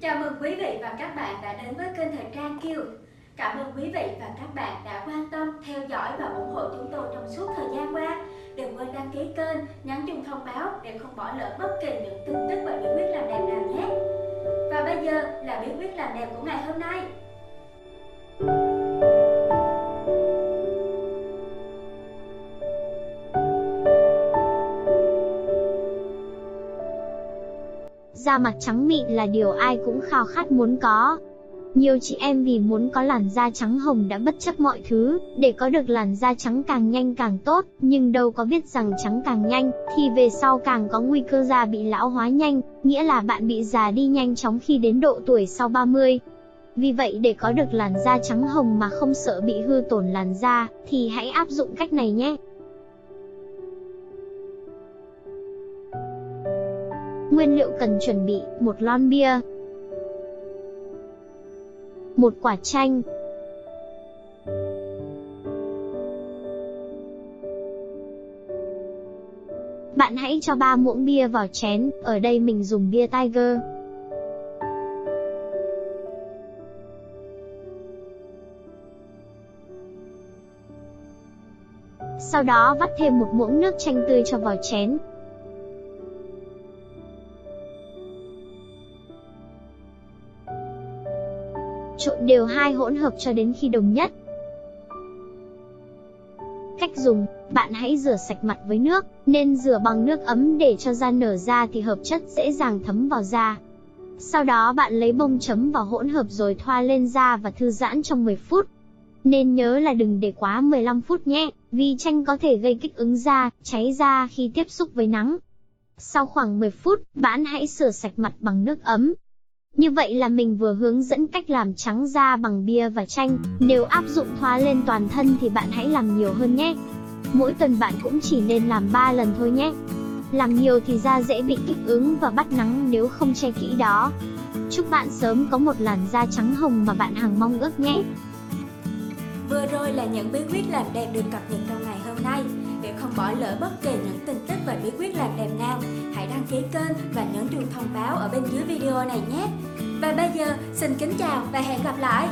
Chào mừng quý vị và các bạn đã đến với kênh Thời trang Kiều. Cảm ơn quý vị và các bạn đã quan tâm, theo dõi và ủng hộ chúng tôi trong suốt thời gian qua. Đừng quên đăng ký kênh, nhắn chuông thông báo để không bỏ lỡ bất kỳ những tin tức và bí quyết làm đẹp nào nhé. Và bây giờ là bí quyết làm đẹp của ngày hôm nay. Da mặt trắng mịn là điều ai cũng khao khát muốn có. Nhiều chị em vì muốn có làn da trắng hồng đã bất chấp mọi thứ, để có được làn da trắng càng nhanh càng tốt, nhưng đâu có biết rằng trắng càng nhanh, thì về sau càng có nguy cơ da bị lão hóa nhanh, nghĩa là bạn bị già đi nhanh chóng khi đến độ tuổi sau 30. Vì vậy để có được làn da trắng hồng mà không sợ bị hư tổn làn da, thì hãy áp dụng cách này nhé. Nguyên liệu cần chuẩn bị, một lon bia, một quả chanh, Bạn hãy cho 3 muỗng bia vào chén, ở đây mình dùng bia Tiger. Sau đó vắt thêm một muỗng nước chanh tươi cho vào chén, Trộn đều hai hỗn hợp cho đến khi đồng nhất. Cách dùng, bạn hãy rửa sạch mặt với nước, nên rửa bằng nước ấm để cho da nở ra thì hợp chất dễ dàng thấm vào da. Sau đó bạn lấy bông chấm vào hỗn hợp rồi thoa lên da và thư giãn trong 10 phút. Nên nhớ là đừng để quá 15 phút nhé, vì chanh có thể gây kích ứng da, cháy da khi tiếp xúc với nắng. Sau khoảng 10 phút, bạn hãy rửa sạch mặt bằng nước ấm, như vậy là mình vừa hướng dẫn cách làm trắng da bằng bia và chanh, nếu áp dụng thoa lên toàn thân thì bạn hãy làm nhiều hơn nhé. Mỗi tuần bạn cũng chỉ nên làm 3 lần thôi nhé. Làm nhiều thì da dễ bị kích ứng và bắt nắng nếu không che kỹ đó. Chúc bạn sớm có một làn da trắng hồng mà bạn hằng mong ước nhé. Vừa rồi là những bí quyết làm đẹp được cập nhật trong ngày hôm nay. Để không bỏ lỡ bất kỳ những tin tức và bí quyết làm đẹp nào, đăng ký kênh và nhấn chuông thông báo ở bên dưới video này nhé. Và bây giờ, xin kính chào và hẹn gặp lại!